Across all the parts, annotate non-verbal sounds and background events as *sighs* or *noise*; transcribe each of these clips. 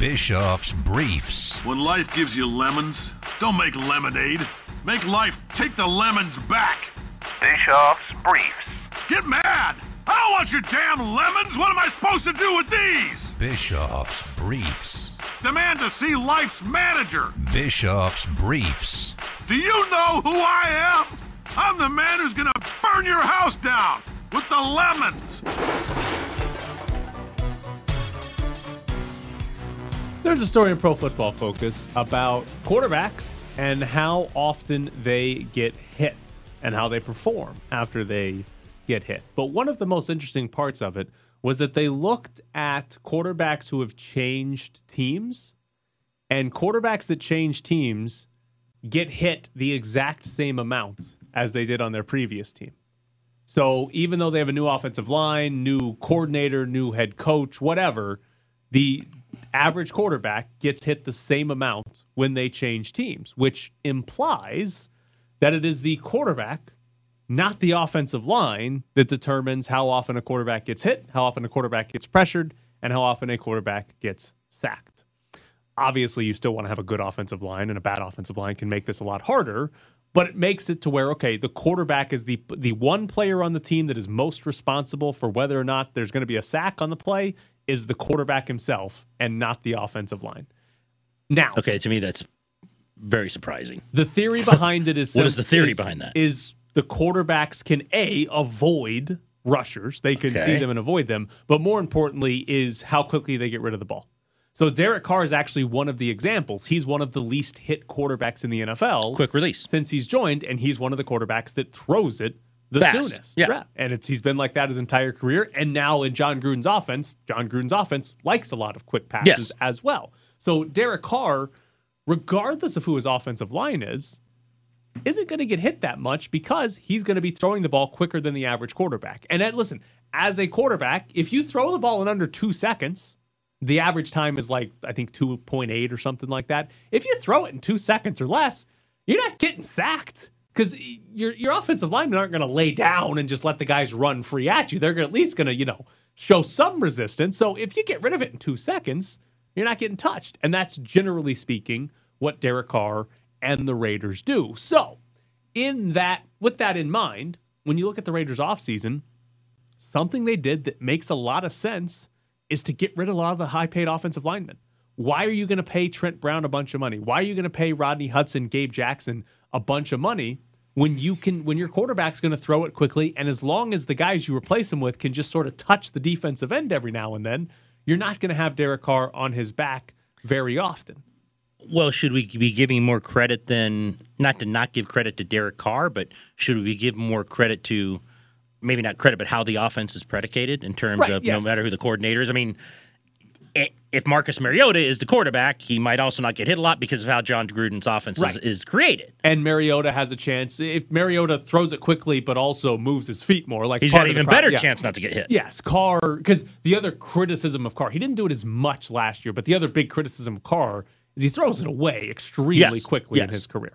Bischoff's Briefs. When life gives you lemons, don't make lemonade. Make life take the lemons back. Bischoff's Briefs. Get mad! I don't want your damn lemons! What am I supposed to do with these? Bischoff's Briefs. Demand to see life's manager. Bischoff's Briefs. Do you know who I am? I'm the man who's gonna burn your house down with the lemons. There's a story in Pro Football Focus about quarterbacks and how often they get hit and how they perform after they get hit. But one of the most interesting parts of it was that they looked at quarterbacks who have changed teams, and quarterbacks that change teams get hit the exact same amount as they did on their previous team. So even though they have a new offensive line, new coordinator, new head coach, whatever, the average quarterback gets hit the same amount when they change teams, which implies that it is the quarterback, not the offensive line, that determines how often a quarterback gets hit, how often a quarterback gets pressured, and how often a quarterback gets sacked. Obviously, you still want to have a good offensive line, and a bad offensive line can make this a lot harder. But it makes it to where okay, the quarterback is the the one player on the team that is most responsible for whether or not there's going to be a sack on the play is the quarterback himself and not the offensive line. Now, Okay, to me that's very surprising. the theory behind it is *laughs* What is the theory is- behind that? Is the quarterbacks can a avoid rushers, they can see them and avoid them, but more importantly is how quickly they get rid of the ball. So Derek Carr is actually one of the examples. He's one of the least hit quarterbacks in the NFL Quick release. since he's joined, and he's one of the quarterbacks that throws it the Fast. soonest. Yeah. and it's he's been like that his entire career. And now in Jon Gruden's offense, Jon Gruden's offense likes a lot of quick passes Yes. as well. So Derek Carr, regardless of who his offensive line is, isn't going to get hit that much because he's going to be throwing the ball quicker than the average quarterback. And uh, listen, as a quarterback, if you throw the ball in under two seconds, the average time is like I think 2.8 or something like that. If you throw it in two seconds or less, you're not getting sacked because your your offensive linemen aren't going to lay down and just let the guys run free at you. They're at least going to you know show some resistance. So if you get rid of it in two seconds, you're not getting touched, and that's generally speaking what Derek Carr and the Raiders do. So in that, with that in mind, when you look at the Raiders offseason, something they did that makes a lot of sense is to get rid of a lot of the high paid offensive linemen. Why are you going to pay Trent Brown a bunch of money? Why are you going to pay Rodney Hudson, Gabe Jackson a bunch of money when you can when your quarterback's going to throw it quickly and as long as the guys you replace him with can just sort of touch the defensive end every now and then, you're not going to have Derek Carr on his back very often. Well, should we be giving more credit than not to not give credit to Derek Carr, but should we give more credit to maybe not credit, but how the offense is predicated in terms Right, of no matter who the coordinator is? I mean, if Marcus Mariota is the quarterback, he might also not get hit a lot because of how Jon Gruden's offense Right. is, is created. And Mariota has a chance if Mariota throws it quickly but also moves his feet more. Like He's got an even pro- better yeah. chance not to get hit. Yes, Carr, because the other criticism of Carr, he didn't do it as much last year, but the other big criticism of Carr is he throws it away extremely Yes, quickly in his career.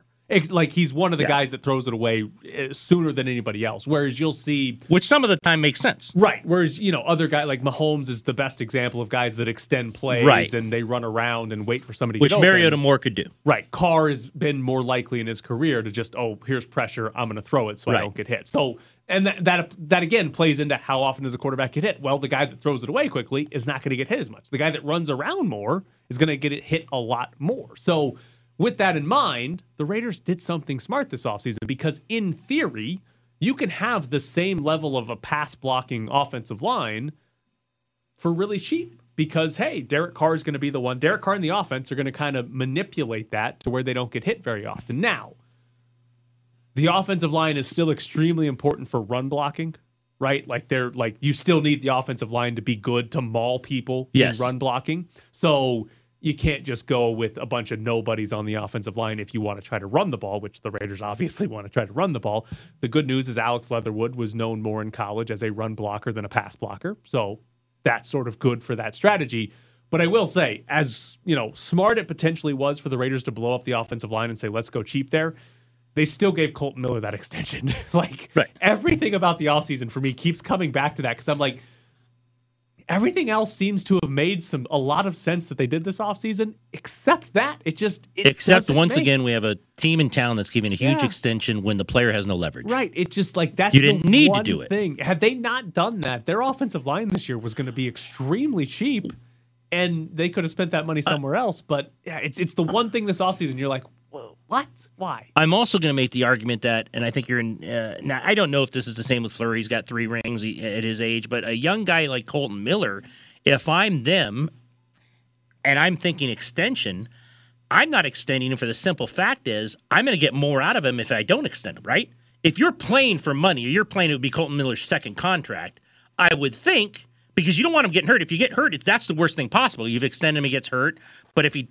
Like he's one of the Yes. guys that throws it away uh, sooner than anybody else. Whereas you'll see, Which some of the time makes sense. right? Whereas you know other guy like Mahomes is the best example of guys that extend plays Right. and they run around and wait for somebody. to Which. Mariota more could do. Right. Carr has been more likely in his career to just, oh, here's pressure. I'm going to throw it so I don't get hit. So, and that, that that again plays into how often does a quarterback get hit? Well, the guy that throws it away quickly is not going to get hit as much. The guy that runs around more is going to get it hit a lot more. So, with that in mind, the Raiders did something smart this offseason because, in theory, you can have the same level of a pass blocking offensive line for really cheap because hey, Derek Carr is going to be the one. Derek Carr and the offense are going to kind of manipulate that to where they don't get hit very often. Now, the offensive line is still extremely important for run blocking, right? Like they're like you still need the offensive line to be good to maul people Yes. in run blocking. So you can't just go with a bunch of nobodies on the offensive line if you want to try to run the ball, which the Raiders obviously *laughs* want to try to run the ball. The good news is Alex Leatherwood was known more in college as a run blocker than a pass blocker. So that's sort of good for that strategy. But I will say, as you know, smart it potentially was for the Raiders to blow up the offensive line and say, let's go cheap there. They still gave Kolton Miller that *laughs* extension. *laughs* like Right. everything about the offseason for me keeps coming back to that because I'm like, everything else seems to have made some a lot of sense that they did this offseason, except that it just it Except once make- again, we have a team in town that's giving a huge Yeah. extension when the player has no leverage. Right. It just like that's You didn't need to do it. Thing. Had they not done that, their offensive line this year was going to be extremely cheap, and they could have spent that Uh, money somewhere else. But yeah, it's it's the one thing this offseason you're like, "Whoa, what? Why? I'm also going to make the argument that, and I think you're in. Uh, now, I don't know if this is the same with Fleury. He's got three rings at his age, but a young guy like Kolton Miller, if I'm them, and I'm thinking extension, I'm not extending him for the simple fact is I'm going to get more out of him if I don't extend him. Right? If you're playing for money, or you're playing, it would be Kolton Miller's second contract. I would think because you don't want him getting hurt. If you get hurt, that's the worst thing possible. You've extended him, he gets hurt. But if he,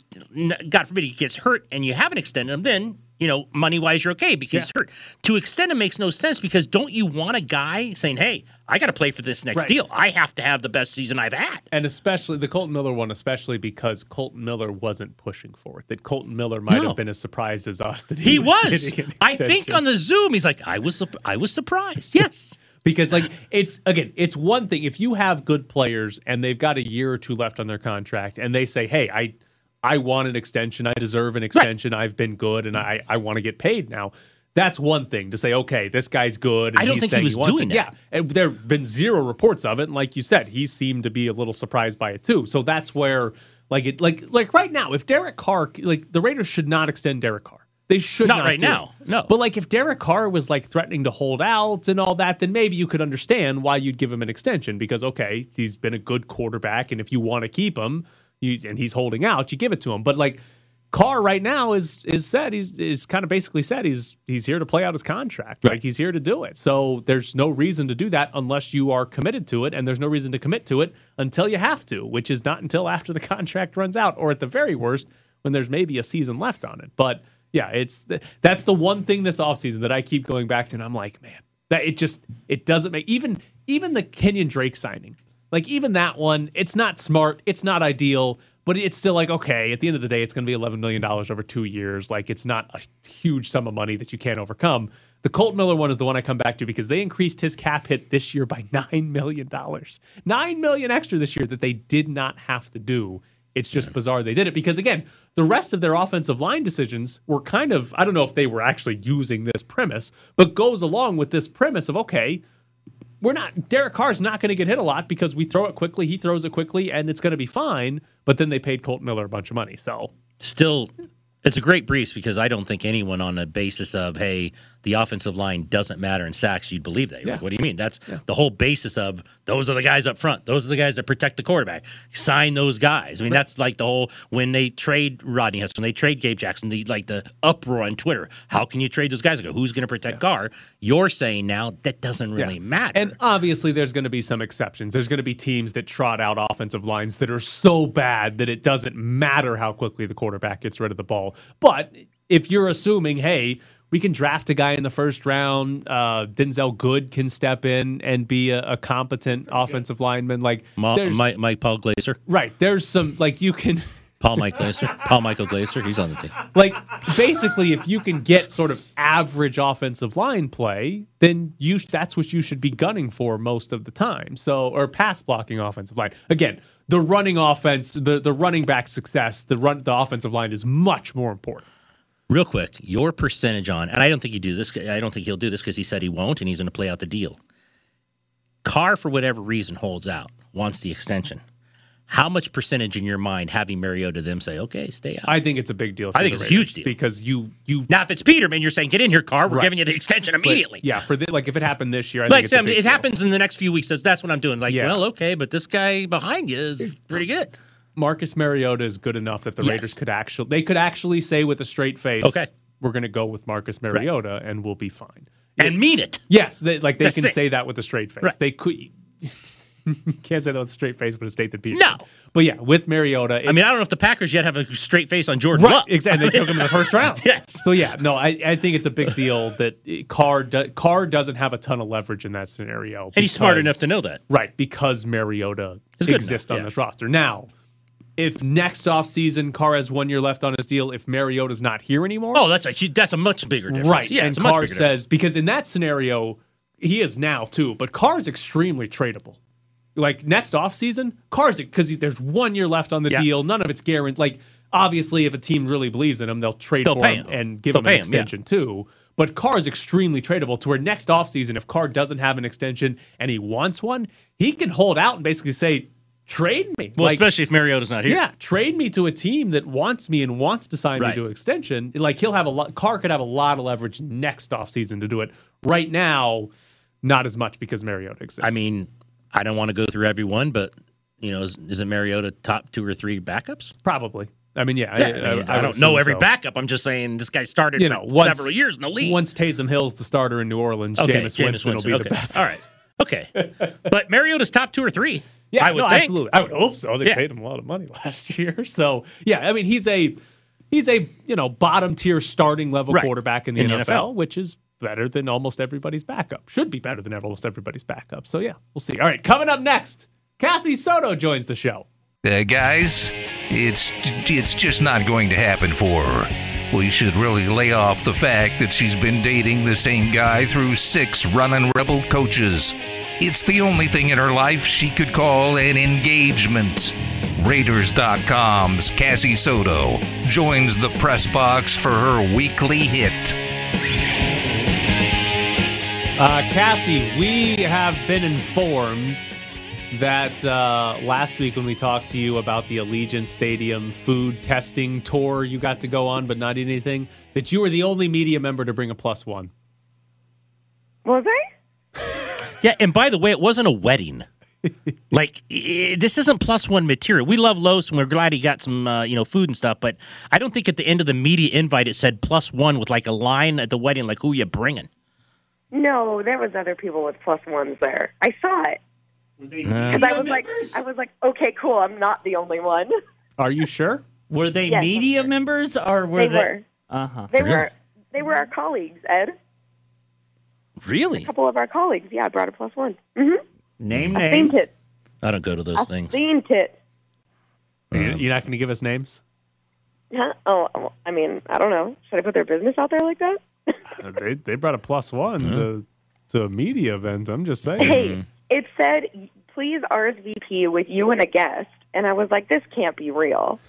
God forbid, he gets hurt and you haven't extended him, then you know money wise you're okay because he's hurt. To extend him makes no sense because don't you want a guy saying, "Hey, I got to play for this next Right. deal. I have to have the best season I've had." And especially the Kolton Miller one, especially because Kolton Miller wasn't pushing for it. That Kolton Miller might No. have been as surprised as us that he, He was. an I think on the Zoom, he's like, "I was, I was surprised." *laughs* Yes. Because like it's again it's one thing if you have good players and they've got a year or two left on their contract and they say hey i i want an extension. I deserve an extension. I've been good and i i want to get paid now. That's one thing to say okay this guy's good and I don't he's think he was wants doing it. that. yeah and there have been zero reports of it and like you said he seemed to be a little surprised by it too. So that's where like it like like right now if derek carr like the raiders should not extend derek carr they should Not not, right do it. now, no. But like if Derek Carr was like threatening to hold out and all that, then maybe you could understand why you'd give him an extension because okay, he's been a good quarterback, and if you want to keep him, you and he's holding out, you give it to him. But like Carr right now is is said he's is kind of basically said he's he's here to play out his contract. Like he's here to do it. So there's no reason to do that unless you are committed to it, and there's no reason to commit to it until you have to, which is not until after the *laughs* contract runs out, or at the very worst, when there's maybe a season left on it. But yeah, it's the, that's the one thing this offseason that I keep going back to, and I'm like, man, that it just it doesn't make even even the Kenyon Drake signing, like even that one, it's not smart, it's not ideal, but it's still like okay. At the end of the day, it's going to be 11 million dollars over two years. Like it's not a huge sum of money that you can't overcome. The Colt Miller one is the one I come back to because they increased his cap hit this year by *laughs* nine million dollars, nine million extra this year that they did not have to do. It's just bizarre they did it because again, the rest of their offensive line decisions were kind of I don't know if they were actually using this premise, but goes along with this premise of okay, we're not Derek Carr's not going to get hit a lot because we throw it quickly, he throws it quickly, and it's going to be fine. But then they paid Colt Miller a bunch of money, so Still, it's a great briefs because I don't think anyone on the basis of hey, the offensive line doesn't matter in sacks, you'd believe that. You're like, Yeah. what do you mean? That's the whole basis of those are the guys up front. Those are the guys that protect the quarterback. Sign those guys. I mean, that's like the whole when they trade Rodney Hudson, when they trade Gabe Jackson, the like the uproar on Twitter. How can you trade those guys? I go, who's going to protect Carr? You're saying now that doesn't really matter. And obviously, there's going to be some exceptions. There's going to be teams that trot out offensive lines that are so bad that it doesn't matter how quickly the quarterback gets rid of the ball. But if you're assuming, hey, we can draft a guy in the first round, uh, Denzelle Good can step in and be a, a competent offensive lineman. Like, Ma- Mike, Mike Paul Glazer, right? There's some like you can. Paul Mike Glazer, Paul Michael Glazer, he's on the team. like basically if you can get sort of average offensive line play then you that's what you should be gunning for most of the time so or pass blocking offensive line again the running offense the the running back success the run the offensive line is much more important Real quick, your percentage on, and I don't think you do this. I don't think he'll do this because he said he won't, and he's going to play out the deal. Carr, for whatever reason, holds out, wants the extension. How much percentage in your mind having Mariota them say, "Okay, stay out"? i think it's a big deal for I think it's a huge deal. because you you now, if it's Peterman, you're saying, "Get in here, Carr. We're Right. giving you the extension but, immediately." yeah for the, like if it happened this year I Like think it's a Sam, big it deal. happens in the next few weeks. That's, that's what I'm doing. Like, Yeah. well, okay, but this guy behind you is pretty good. Marcus Mariota is good enough that the Yes. Raiders could actually they could actually say with a straight face Okay. we're going to go with Marcus Mariota and we'll be fine And mean it. Yes, they, like they That's can say that with a straight face. Right. They could. *laughs* can't say that with a straight face but a state that Peter. No. but yeah, with Mariota, it- I mean, I don't know if the Packers yet have a straight face on Jordan right? Love. Exactly. They took him in the first *laughs* round. Yes. So yeah, no, I, I think it's a big deal that Carr do, Carr doesn't have a ton of leverage in that scenario, And he's smart enough to know that. right because Mariota exists enough, on yeah. this roster now. If next offseason Carr has one year left on his deal, if Mariota's not here anymore, Oh, that's a that's a much bigger difference. Right. Yeah, and it's a much Carr bigger difference. says because in that scenario, he is now too, but Carr is extremely tradable. Like next offseason, Carr's because there's one year left on the Yeah. deal. None of it's guaranteed. Like obviously, if a team really believes in him, they'll trade They'll for him him. and give They'll him an pay him, yeah. extension too. But Carr is extremely tradable to where next offseason, if Carr doesn't have an extension and he wants one, he can hold out and basically say, trade me. Well, Like, especially if Mariota's not here. yeah, trade me to a team that wants me and wants to sign Right. me to an extension. Like he'll have a lot. Carr could have a lot of leverage next offseason to do it. Right now, not as much because Mariota exists. I mean, I don't want to go through every one, but you know, is, is it Mariota top two or three backups? probably. I mean, yeah. I, mean, I would don't know every so. backup. I'm just saying this guy started You know, once- several years in the league. Once Taysom Hill's the starter in New Orleans, okay, Jameis Winston, will be okay. the best. All right, okay, *laughs* but Mariota's top two or three. Yeah, I would no, think. absolutely. I would hope so. They Yeah. paid him a lot of money *laughs* last year. So yeah, I mean he's a he's a you know bottom tier starting level Right. quarterback in the, In NFL, NFL. which is better than almost everybody's backup. Should be better than almost everybody's backup. So yeah, we'll see. All right, coming up next, Cassie Soto joins the show. Uh, guys, it's it's just not going to happen for her. We should really lay off the fact that she's been dating the same guy through six running rebel coaches. It's the only thing in her life she could call an engagement. Raiders.com's Cassie Soto joins the press box for her weekly hit. Uh, Cassie, we have been informed that uh, last week when we talked to you about the Allegiant Stadium food testing tour you got to go on, but not eat anything, that you were the only media member to bring a plus one. Was I? Yeah, and by the way, it wasn't a wedding. *laughs* like i- this isn't plus one material. We love Los, and we're glad he got some, uh, you know, food and stuff. But I don't think at the end of the media invite it said plus one with like a line at the wedding, like who you bringing. No, there was other people with plus ones there. I saw it because I was like, I was like, okay, cool. I'm not the only one. Are you sure? Were they Yes, media I'm sure. members or were They they? were. Uh huh. They Really? were. They were our colleagues, Ed. Really? A couple of our colleagues. Yeah, I brought a plus one. Mm-hmm. Name I seen names. it. I don't go to those I things. seen it. You- You're not going to give us names? Huh? Oh, well, I mean, I don't know. Should I put their business out there like that? Uh, they they brought a plus one to to a media event. I'm just saying. Hey, it said, please RSVP with you and a guest. And I was like, this can't be real.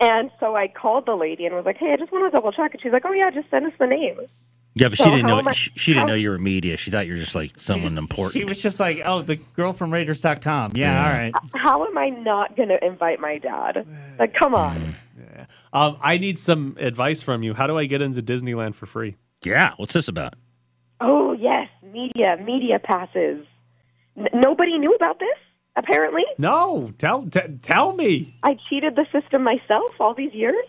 And so I called the lady and was like, hey, I just want to double check. And she's like, oh, yeah, just send us the names. Yeah, but she didn't know. I- she, she didn't how- know you were media. She thought you were just like someone important. She was just like, oh, the girl from Raiders.com. Yeah, all right. How am I not going to invite my dad? Like, come on. Yeah. Um, I need some advice from you. How do I get into Disneyland for free? Yeah, what's this about? Oh, yes, media, media passes. N- nobody knew about this, apparently. No, tell t- tell me. I cheated the system myself all these years.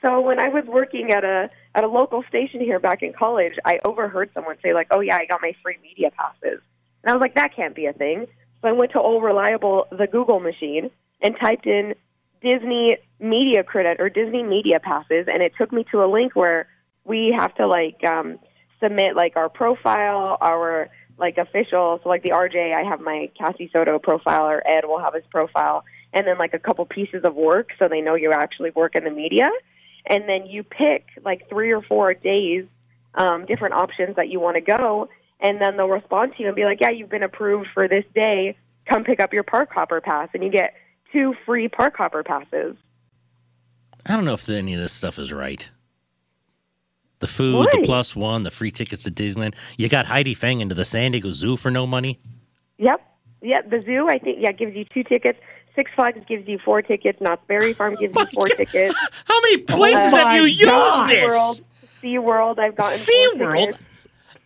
So when I was working at a at a local station here back in college, I overheard someone say like, "Oh yeah, I got my free media passes," and I was like, "That can't be a thing." So I went to old reliable the Google machine and typed in Disney media credit or Disney media passes, and it took me to a link where we have to like um, submit like our profile, our like official. So like the RJ, I have my Cassie Soto profile, or Ed will have his profile, and then like a couple pieces of work, so they know you actually work in the media. And then you pick like three or four days, um, different options that you want to go, and then they'll respond to you and be like, "Yeah, you've been approved for this day. Come pick up your park hopper pass," and you get two free park hopper passes. I don't know if any of this stuff is right. The food, the plus one, the free tickets to Disneyland. You got Heidi Fang into the San Diego Zoo for no money. Yep. Yep. The zoo, I think, yeah, gives you two tickets. Six Flags gives you four tickets. Knott's Berry Farm gives you *laughs* oh four tickets. How many oh places Oh have my you used God. this? World, Sea World, I've gotten SeaWorld?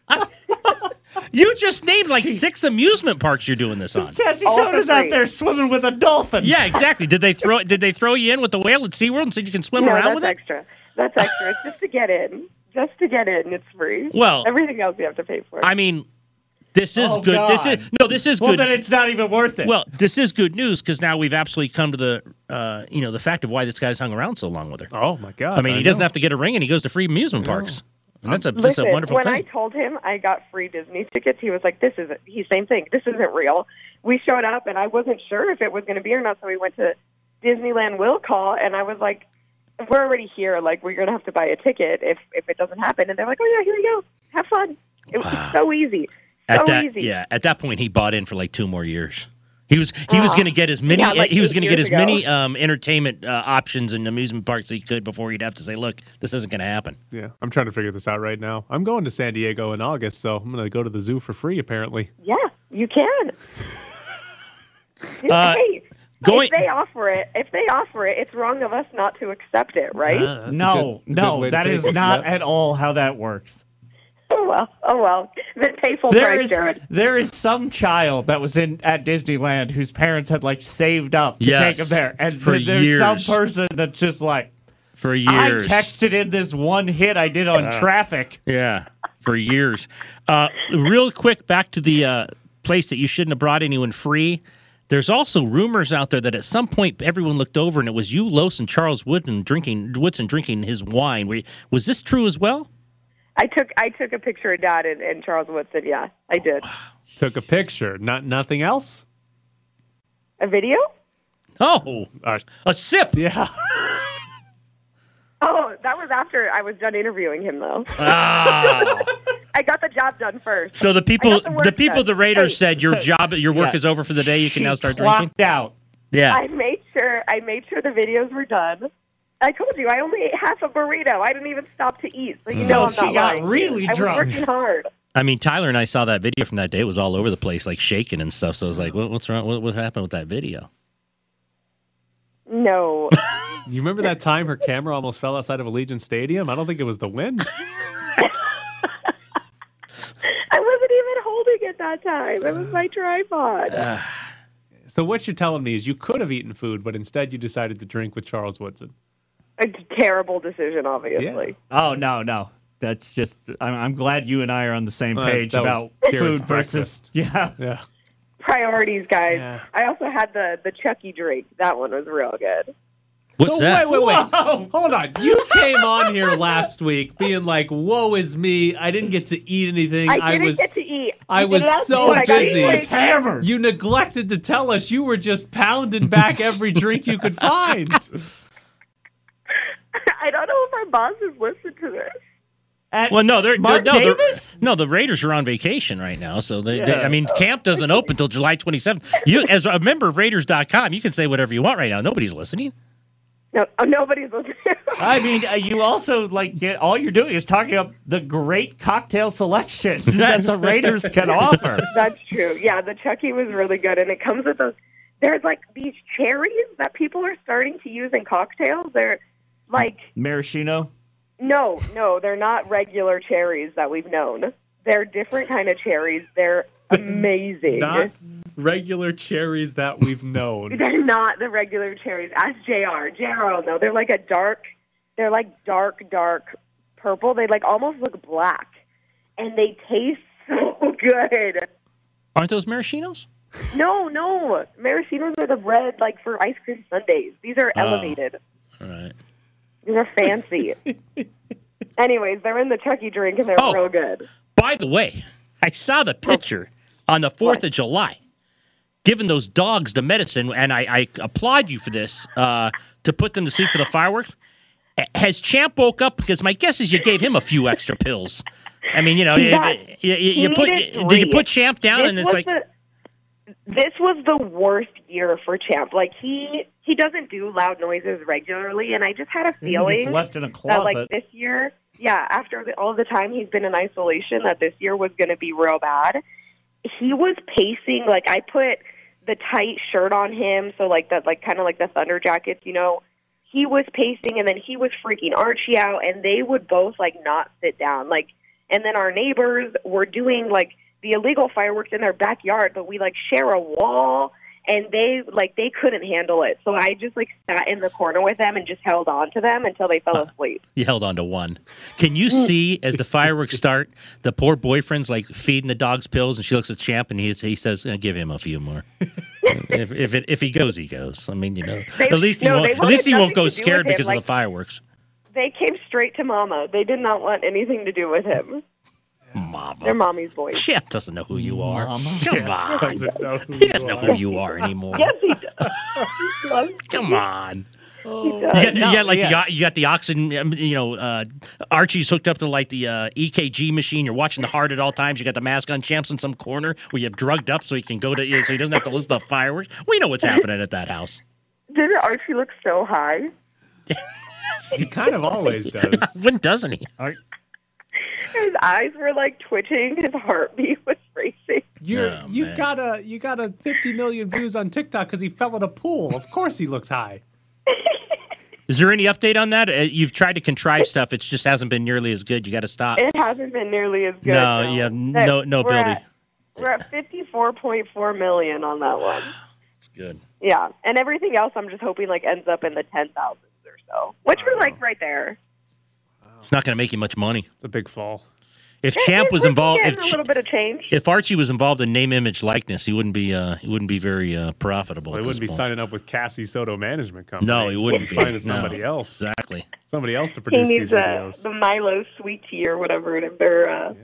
four tickets. *laughs* *laughs* You just named like six amusement parks you're doing this on. Cassie All Soto's out there swimming with a dolphin. Yeah, exactly. Did they throw did they throw you in with the whale at SeaWorld and said you can swim No, around that's with it? That's extra. That's extra. it's just to get in. Just to get in, it's free. Well- everything else you have to pay for. I mean, this is Oh, good. This is no, this is Well, good. Well, then it's not even worth it. well, this is good news because now we've absolutely come to the uh, you know the fact of why this guy's hung around so long with her. Oh my god! I mean, he doesn't have to get a ring and he goes to free amusement parks. And that's a that's a wonderful thing. when thing. I told him I got free Disney tickets, he was like, "This isn't." He same thing. This isn't real. We showed up, and I wasn't sure if it was going to be or not, so we went to Disneyland will call, and I was like, "We're already here. Like, we're going to have to buy a ticket if if it doesn't happen." And they're like, "Oh yeah, here you go. Have fun." It was Wow. so easy. So that easy. yeah, at that point he bought in for like two more years. He was he was Uh, going to get as many yeah, like he was going to get years as many um, entertainment uh, options and amusement parks as he could before he'd have to say, "Look, this isn't going to happen." Yeah, I'm trying to figure this out right now. I'm going to San Diego in August, so I'm going to go to the zoo for free. Apparently, Yeah, you can. *laughs* Uh, hey, going- if they offer it, if they offer it, it's wrong of us not to accept it, right? Uh, no, good- that's no, way to that take is it. not Yep. at all how that works. oh well, oh well. Then pay full There price, is Jared. there is some child that was in at Disneyland whose parents had like saved up to Yes, take him there, and for th- there's some person that's just like, For years, I texted in this one hit I did on traffic. yeah, for years. Uh, real quick, back to the uh, place that you shouldn't have brought anyone free. There's also rumors out there that at some point everyone looked over and it was you, Los, and Charles Woodson drinking Woodson drinking his wine. Was this true as well? I took I took a picture of Dad and, and Charles Woodson. Yeah, I did. Took a picture. Not nothing else. A video? Oh, Uh, a sip. yeah. *laughs* Oh, that was after I was done interviewing him, though. Ah. I got the job done first. So the people, the the people, done. the Raiders Hey. said your job, your work Yeah. is over for the day. You can She now start clocked drinking. out. Yeah. I made sure I made sure the videos were done. I told you I only ate half a burrito. I didn't even stop to eat. So you know So I'm she not got lying. really I was drunk. working hard. I mean, Tyler and I saw that video from that day. It was all over the place, like shaking and stuff. So I was like, what, "What's wrong? What, what happened with that video?" No. You remember that time her camera almost fell outside of Allegiant Stadium? I don't think it was the wind. *laughs* I wasn't even holding it that time. It was my tripod. So what you're telling me is you could have eaten food, but instead you decided to drink with Charles Woodson. a terrible decision, obviously. Oh no, no. That's just. I'm, I'm glad you and I are on the same Uh, page that was about food versus. breakfast. *laughs* Yeah. Yeah. Priorities, guys. Yeah. I also had the the Chucky drink. That one was real good. What's So that? Wait, wait, wait. Whoa. Hold on. You *laughs* came on here last week being like, "Woe is me! I didn't get to eat anything. I didn't was get to eat. I You was didn't ask me so what I got to busy. eat. Hammered. You neglected to tell us you were just pounding back every drink you could find. *laughs* I don't know if our bosses listen to this. At Well, no, they're, Mark they're no, they're- Davis? no, the Raiders are on vacation right now, so they, they- Yeah. I mean, oh. camp doesn't open until July 27th. You, as a member of Raiders.com, you can say whatever you want right now. Nobody's listening. No, oh, nobody's listening. *laughs* I mean, uh, you also like get, all you're doing is talking about the great cocktail selection *laughs* that the Raiders can offer. That's true. Yeah, the Chucky was really good, and it comes with those. There's like these cherries that people are starting to use in cocktails. They're like Maraschino. no, no, they're not regular cherries that we've known. They're different kind of cherries. They're *laughs* amazing. Not regular cherries that we've known. *laughs* They're not the regular cherries. Ask Jr. Jr. will oh, know. They're like a dark. They're like dark, dark purple. They like almost look black, and they taste *laughs* so good. Aren't those maraschinos? No, no. Maraschinos are the red, like for ice cream sundaes. These are Oh. elevated. All right. These are fancy. *laughs* Anyways, they're in the Chucky drink and they're Oh. real good. By the way, I saw the picture on the 4th of July, giving those dogs the medicine, and I, I applaud you for this, uh, to put them to sleep for the fireworks. Has Champ woke up? Because my guess is you gave him a few extra pills. I mean, you know, He you, you, you, you put needed did you put Champ down, This and it's like the, this was the worst year for Champ. Like he he doesn't do loud noises regularly, and I just had a He feeling gets left in a that closet. like this year, yeah, after the, all the time he's been in isolation, that this year was going to be real bad. He was pacing like I put the tight shirt on him, so like that, like kind of like the thunder jackets, you know. He was pacing, and then he was freaking Archie out, and they would both like not sit down, like. And then our neighbors were doing like the illegal fireworks in their backyard, but we like share a wall and they like they couldn't handle it. So I just like sat in the corner with them and just held on to them until they fell asleep. you held on to one. Can you see as the fireworks *laughs* start, the poor boyfriend's like feeding the dogs pills, and she looks at Champ, and he he says, "Uh, "Give him a few more." *laughs* if if, it, if he goes, he goes. I mean, you know, They- at least he no, won't. At least he won't go scared him, because like- of the fireworks. They came straight to Mama. They did not want anything to do with him. Mama. They're Mommy's voice. Champ doesn't know who you are. Mama. Come on. Doesn't know who He doesn't you know who you are anymore. Yes, he does. *laughs* Come on. You got, No, you got like yeah. the you got the oxygen. um, You know, uh, Archie's hooked up to like the uh, EKG machine. You're watching the heart at all times. You got the mask on. Champs in some corner where you have drugged up so he can go to so he doesn't have to listen to the fireworks. We know what's *laughs* happening at that house. Didn't Archie look so high? *laughs* He kind of always does. When doesn't he? His eyes were like twitching. His heartbeat was racing. You're, Oh, you man. got a you got a 50 million views on TikTok because he fell in a pool. Of course he looks high. *laughs* Is there any update on that? Uh, you've tried to contrive stuff. It just hasn't been nearly as good. You got to stop. It hasn't been nearly as good. No, you have no- no we're ability. At, we're at fifty-four point four million on that one. *sighs* It's Good. Yeah, and everything else, I'm just hoping like ends up in the ten thousands or so, which we're like right there. It's not going to make you much money. It's a big fall. If Champ was involved, if a little bit of change. if Archie was involved in name, image, likeness, he wouldn't be. Uh, he wouldn't be very uh, profitable. Well, he wouldn't be point. signing up with Cassie Soto Management Company. No, he wouldn't He'd be. Finding No. somebody else. Exactly. Somebody else to He produce needs these uh, the Milo Sweet Tea or whatever it is. Their uh,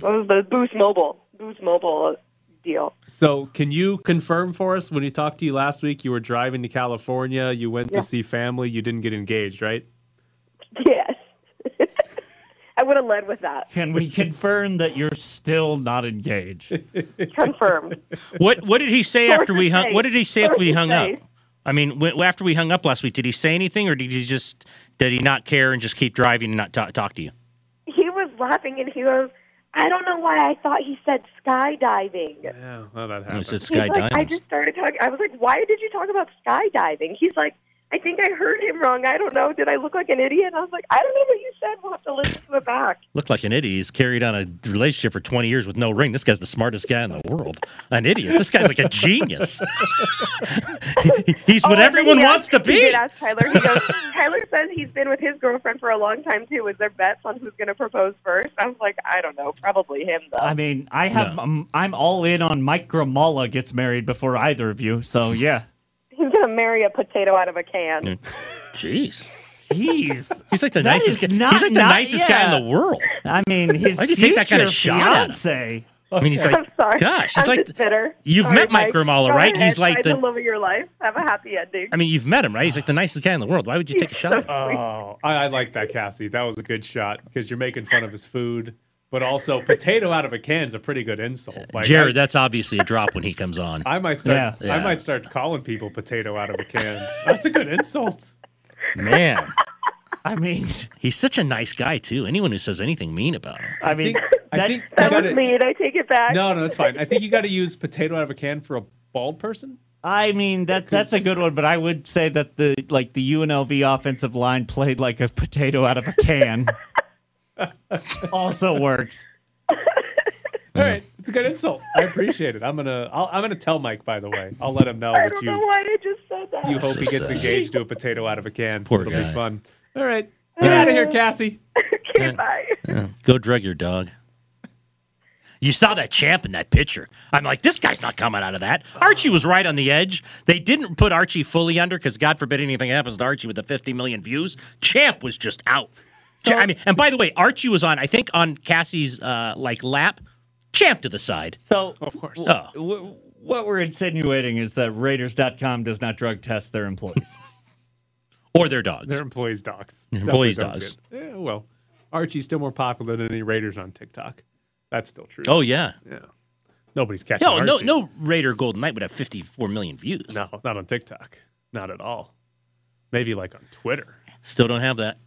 what was the Boost Mobile Boost Mobile deal? So, can you confirm for us when we talked to you last week? You were driving to California. You went Yeah. to see family. You didn't get engaged, right? *laughs* Yes, I would have led with that. Can we confirm that you're still not engaged? Confirmed. What What did he say after we hung? Sources What did he say after we Sources hung up? I mean, when, after we hung up last week, did he say anything, or did he just did he not care and just keep driving and not talk, talk to you? He was laughing and he was. "I don't know why I thought he said skydiving." Yeah, well, that And he said He's like, I just started talking. I was like, "Why did you talk about skydiving?" He's like, "I think I heard him wrong. I don't know. Did I look like an idiot?" And I was like, "I don't know what you said. We'll have to listen to it back." Looked like an idiot. He's carried on a relationship for 20 years with no ring. This guy's the smartest guy in the world. An idiot. This guy's like a genius. *laughs* he's what Oh, and everyone he wants asked- to He be. did ask Tyler. He goes, Tyler says he's been with his girlfriend for a long time too. Is there bets on who's going to propose first? I was like, I don't know. Probably him though. I mean, I have. No. um, I'm all in on Mike Grimala gets married before either of you. So yeah. *laughs* he's going to marry a potato out of a can. Jeez. Jeez. *laughs* He's like the That nicest is guy. not- He's like the not- nicest guy in the world. I mean, his Why'd you take that kind of shot at him? fiance. I mean, he's like, *laughs* I'm like, sorry. gosh, he's I'm like, just bitter. you've Sorry, met Mike Grimala, Go right? ahead, He's like the- the love of your life. Have a happy ending. I mean, you've met him, right? He's like the nicest guy in the world. Why would you take a shot? at? Oh, I, I like that, Cassie. That was a good shot because you're making fun of his food, but also *laughs* potato out of a can's a pretty good insult. Uh, like, Jared, I, that's obviously a drop when he comes on. I might start. Yeah. Yeah. I might start calling people potato out of a can. That's a good insult. Man, I mean, he's such a nice guy too. Anyone who says anything mean about him. I mean, think- I that- think you that gotta- was mean. I take it back. No, no, it's fine. I think you got to use potato out of a can for a bald person. I mean that that's a good one, but I would say that the like the UNLV offensive line played like a potato out of a can. *laughs* *laughs* also works. All right, it's a good insult. I appreciate it. I'm gonna. I'll, I'm gonna tell Mike. By the way, I'll let him know I that don't know you why I just said that. you hope he gets uh, engaged to a potato out of a can. Poor It'll guy. be fun. All right, get out of here, Cassie. *laughs* okay, bye. Yeah. Go drug your dog. You saw that champ in that picture. I'm like, this guy's not coming out of that. Archie was right on the edge. They didn't put Archie fully under because God forbid anything happens to Archie with the 50 million views. Champ was just out. Cha- I mean, and by the way, Archie was on, I think, on Cassie's uh, like lap. Champ to the side. So, Of course. Oh. w- what we're insinuating is that Raiders.com does not drug test their employees. *laughs* Or their dogs. Their employees' dogs. Employees' dogs. Yeah, well, Archie's still more popular than any Raiders on TikTok. That's still true. oh yeah. yeah. Nobody's catching No, no, no. Raider Golden Knight would have 54 million views. no, not on TikTok. Not at all. Maybe like on Twitter. Still don't have that.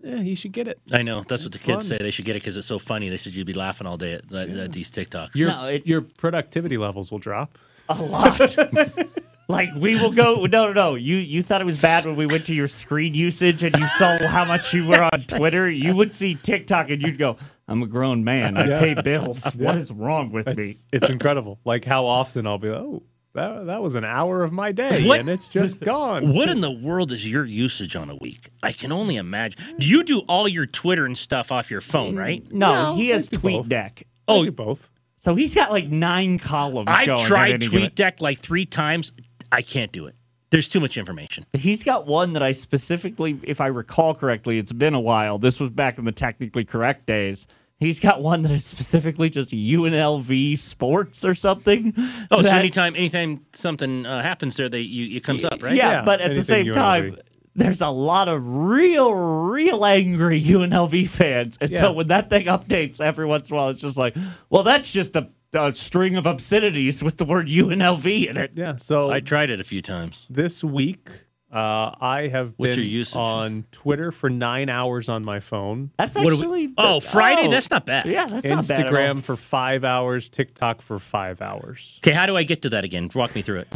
Yeah, you should get it. I know. That's what the kids fun. say. They should get it because it's so funny. They said you'd be laughing all day at, at, at these TikToks. Your No, it- your productivity levels will drop. a lot. *laughs* *laughs* like we will go. No, no, no. You you thought it was bad when we went to your screen usage and you saw how much you were on *laughs* Twitter. You would see TikTok and you'd go, "I'm a grown man. I Yeah. pay bills. What is wrong with me?" It's, it's incredible. Like how often I'll be, like, oh, that, that was an hour of my day, What- and it's just *laughs* gone. What in the world is your usage on a week? I can only imagine. Do you do all your Twitter and stuff off your phone, mm, right? No, No, he has I do both. TweetDeck. Oh. I Oh, do both. So he's got like nine columns. I've going tried any given- TweetDeck like three times. I can't do it. There's too much information. He's got one that I specifically, if I recall correctly, it's been a while. This was back in the technically correct days. He's got one that is specifically just UNLV sports or something. Oh, so anytime anytime something uh, happens there, they you, it comes up, right? Yeah, Yeah, but at the same UNLV. time, there's a lot of real, real angry UNLV fans. And so when that thing updates every once in a while, it's just like, well, that's just a, a string of obscenities with the word UNLV in it. Yeah. So I tried it a few times. this week, uh, I have What's been your usage? on Twitter for nine hours on my phone. That's What do we- actually. oh, Friday. oh, That's not bad. Yeah, that's not bad. at all. Instagram for five hours, TikTok for five hours. Okay, how do I get to that again? Walk me through it.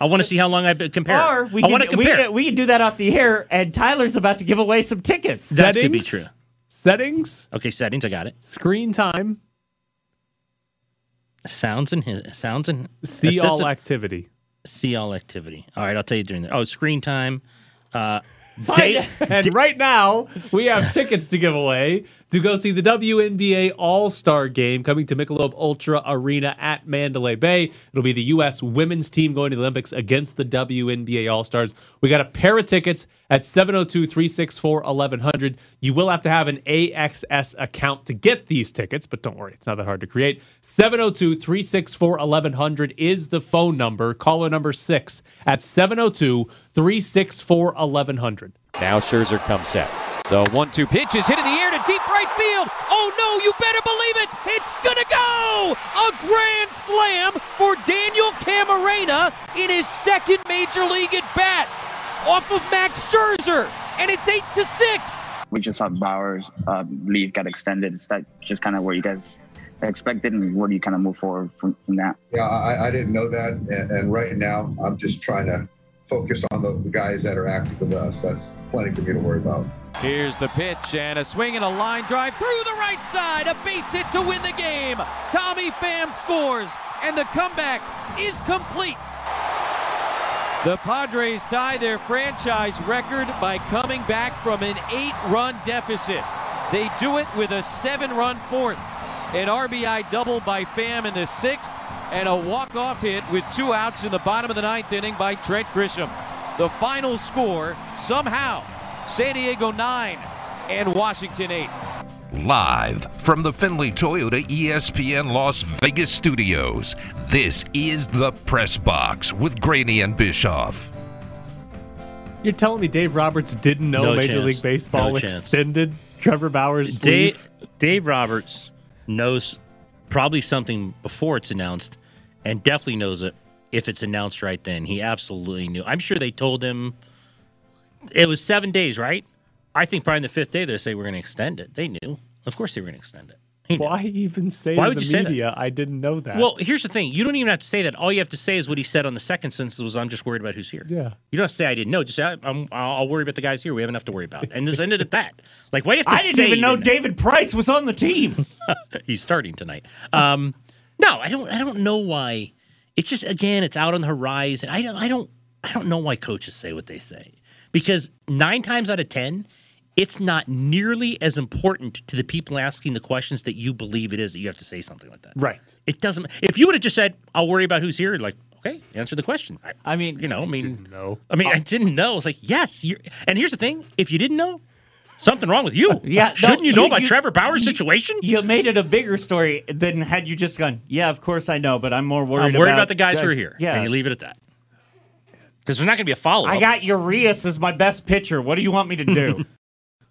I want to see how long I compare. Or we I want to can, we, compare. can- we can do that off the air, and Tyler's about to give away some tickets. that could be Settings? true. Settings, Okay, settings. I got it. screen time, Sounds and his, sounds and see all activity. See all activity. All right, I'll tell you during there. Oh, screen time. Uh, date. *laughs* And right now, we have tickets to give away to go see the WNBA All Star game coming to Michelob Ultra Arena at Mandalay Bay. It'll be the U.S. women's team going to the Olympics against the WNBA All Stars. We got a pair of tickets at 702 364 1100. You will have to have an AXS account to get these tickets, but don't worry, it's not that hard to create. 702 364 1100 is the phone number. Caller number six at 702 364 1100. Now Scherzer comes set. The one-two pitch is hit in the air to deep right field. Oh no, you better believe it. It's gonna go! A grand slam for Daniel Camarena in his second major league at bat off of Max Scherzer. And it's eight to six. we just saw Bauer's uh, leave got extended. Is that just kind of where you guys expected, and where do you kind of move forward from, from that? Yeah, I, I didn't know that, and, and right now I'm just trying to focus on the, the guys that are active with us. That's plenty for me to worry about. Here's the pitch and a swing and a line drive through the right side. A base hit to win the game. Tommy Pham scores, and the comeback is complete. The Padres tie their franchise record by coming back from an eight run deficit. They do it with a seven run fourth, an RBI double by Pham in the sixth, and a walk off hit with two outs in the bottom of the ninth inning by Trent Grisham. The final score somehow San Diego 9 and Washington 8. Live from the Findlay Toyota ESPN Las Vegas studios, this is the Press Box with Graney and Bischoff. You're telling me Dave Roberts didn't know No Major chance. League Baseball No chance. extended Trevor Bauer's Dave, leave? Dave Roberts knows probably something before it's announced, and definitely knows it if it's announced right then. He absolutely knew. I'm sure they told him it was seven days, right? I think probably in the fifth day they say we're going to extend it. They knew. Of course they were going to extend it. He knew. Why even say Why to would the you say media I didn't know that? Well, here's the thing. You don't even have to say that. All you have to say is what he said on the second sentence was, "I'm just worried about who's here." yeah. You don't have to say I didn't know. Just say I'm, I'll worry about the guys here. We have enough to worry about, and just ended at that. Like, why do you have to I didn't say even you know David Price was on the team. *laughs* *laughs* he's starting tonight. Um, no, I don't. I don't know why. It's just again, it's out on the horizon. I don't. I don't. I don't know why coaches say what they say because nine times out of ten, it's not nearly as important to the people asking the questions that you believe it is that you have to say something like that. Right. It doesn't. If you would have just said, "I'll worry about who's here," like, okay, answer the question. I, I mean, you know, I mean, No. I mean, I didn't know. It's like, yes. You're, and here's the thing: if you didn't know, something wrong with you. *laughs* Yeah, shouldn't you know you- about you- Trevor Bauer's you- situation? You made it a bigger story than had you just gone, yeah, of course I know, but I'm more worried I'm worried about, about, the guys who are here. Yeah. and you leave it at that. Because there's not going to be a follow up. I got Urias as my best pitcher. What do you want me to do? *laughs*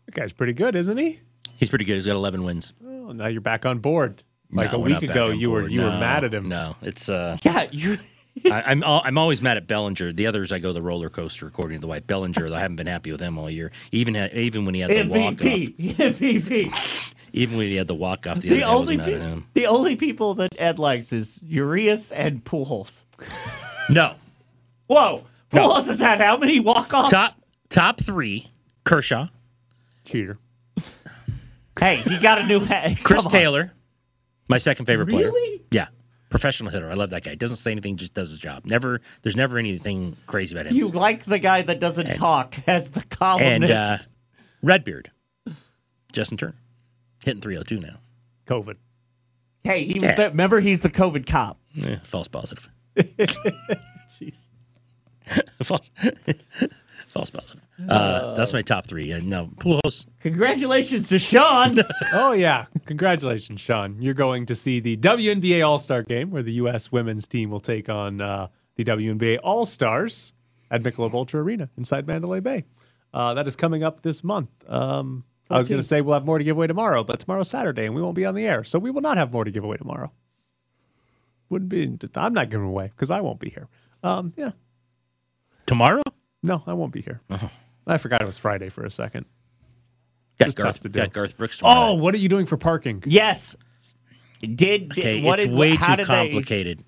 That guy's pretty good, isn't he? He's pretty good. He's got 11 wins. Oh, now you're back on board. Like No, a week ago, on you were board. you were mad at him. No, it's uh, yeah, you. *laughs* I, I'm I'm always mad at Bellinger. The others I go the roller coaster according to the white Bellinger. I haven't been happy with him all year. Even had, even when he had the walk off. MVP, MVP. Even when he had the walk off the, The other day, only I was mad at pe- him. the only people that Ed likes is Urias and Pujols. *laughs* No, Whoa, No. Pujols has had how many walk offs? top top three: Kershaw, Cheater. Hey, he got a new *laughs* head. Chris on. Taylor, my second favorite player. Really? Yeah, professional hitter. I love that guy. Doesn't say anything, just does his job. Never. There's never anything crazy about him. You like the guy that doesn't And- talk as the columnist. and columnist. uh, Redbeard, Justin Turner, hitting 302 now. COVID. hey, he was Yeah. the, remember he's the COVID cop. Eh, false positive. *laughs* Jeez. *laughs* false, *laughs* False positive. Uh, that's my top three. Uh, no, Pujols. Congratulations to Sean. *laughs* oh yeah, congratulations, Sean. You're going to see the WNBA All Star Game, where the U.S. women's team will take on uh, the WNBA All Stars at Michelob Ultra Arena inside Mandalay Bay. Uh, that is coming up this month. Um, I was going to say we'll have more to give away tomorrow, but tomorrow's Saturday and we won't be on the air, so we will not have more to give away tomorrow. Wouldn't be. I'm not giving away because I won't be here. Um, yeah, Tomorrow? no, I won't be here. Oh. I forgot it was Friday for a second. Got Just Garth, tough to do. got Garth Brooks tomorrow. Oh, what are you doing for parking? yes. Did, Okay, what it's did, way how too did they- complicated.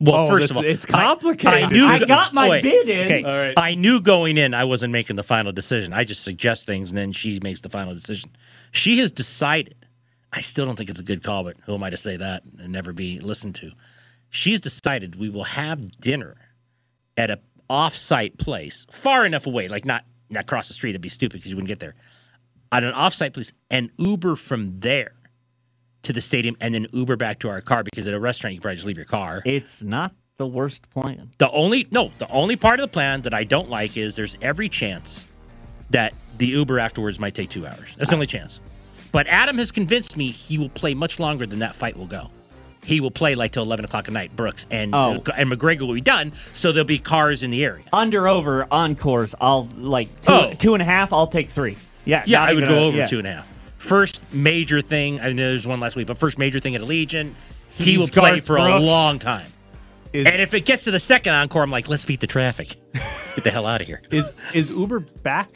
Well, Oh, first this- of all, it's I- complicated. I, knew I got my wait, bid in. Okay, All right. I knew going in I wasn't making the final decision. I just suggest things and then she makes the final decision. She has decided. I still don't think it's a good call, but who am I to say that and never be listened to? She's decided we will have dinner at a off-site place, far enough away, like not not across the street. That'd be stupid because you wouldn't get there. At an off-site place, and Uber from there to the stadium, and then Uber back to our car because at a restaurant you can probably just leave your car. It's not the worst plan. The only no, the only part of the plan that I don't like is there's every chance that the Uber afterwards might take two hours. That's the only chance. But Adam has convinced me he will play much longer than that fight will go. He will play like till eleven o'clock at night, Brooks, and Oh. Uh, and McGregor will be done. So there'll be cars in the area. Under over encores, I'll like two, Oh. two and a half. I'll take three. Yeah, Yeah, I would go a- over yeah. two and a half. First major thing, I know there's one last week, but first major thing at Allegiant, he He's will play Garth for a long time. Is And if it gets to the second encore, I'm like, let's beat the traffic. Get the hell out of here. is is Uber back?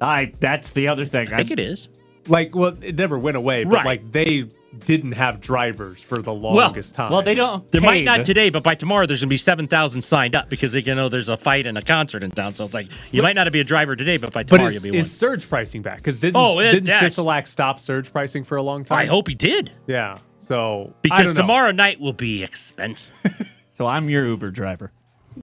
I. That's the other thing. I think it is. Like, well, it never went away, but Right. like they didn't have drivers for the longest time. Well, they don't. There pay might not today, but by tomorrow there's gonna be seven thousand signed up because they know there's a fight and a concert in town. So it's like you might not be a driver today, but by But tomorrow is, you'll be is one. surge pricing back? Because didn't Oh, it- didn't yes. Sisolak stop surge pricing for a long time? I hope he did Yeah. So I because don't know. tomorrow night will be expensive. *laughs* So I'm your Uber driver.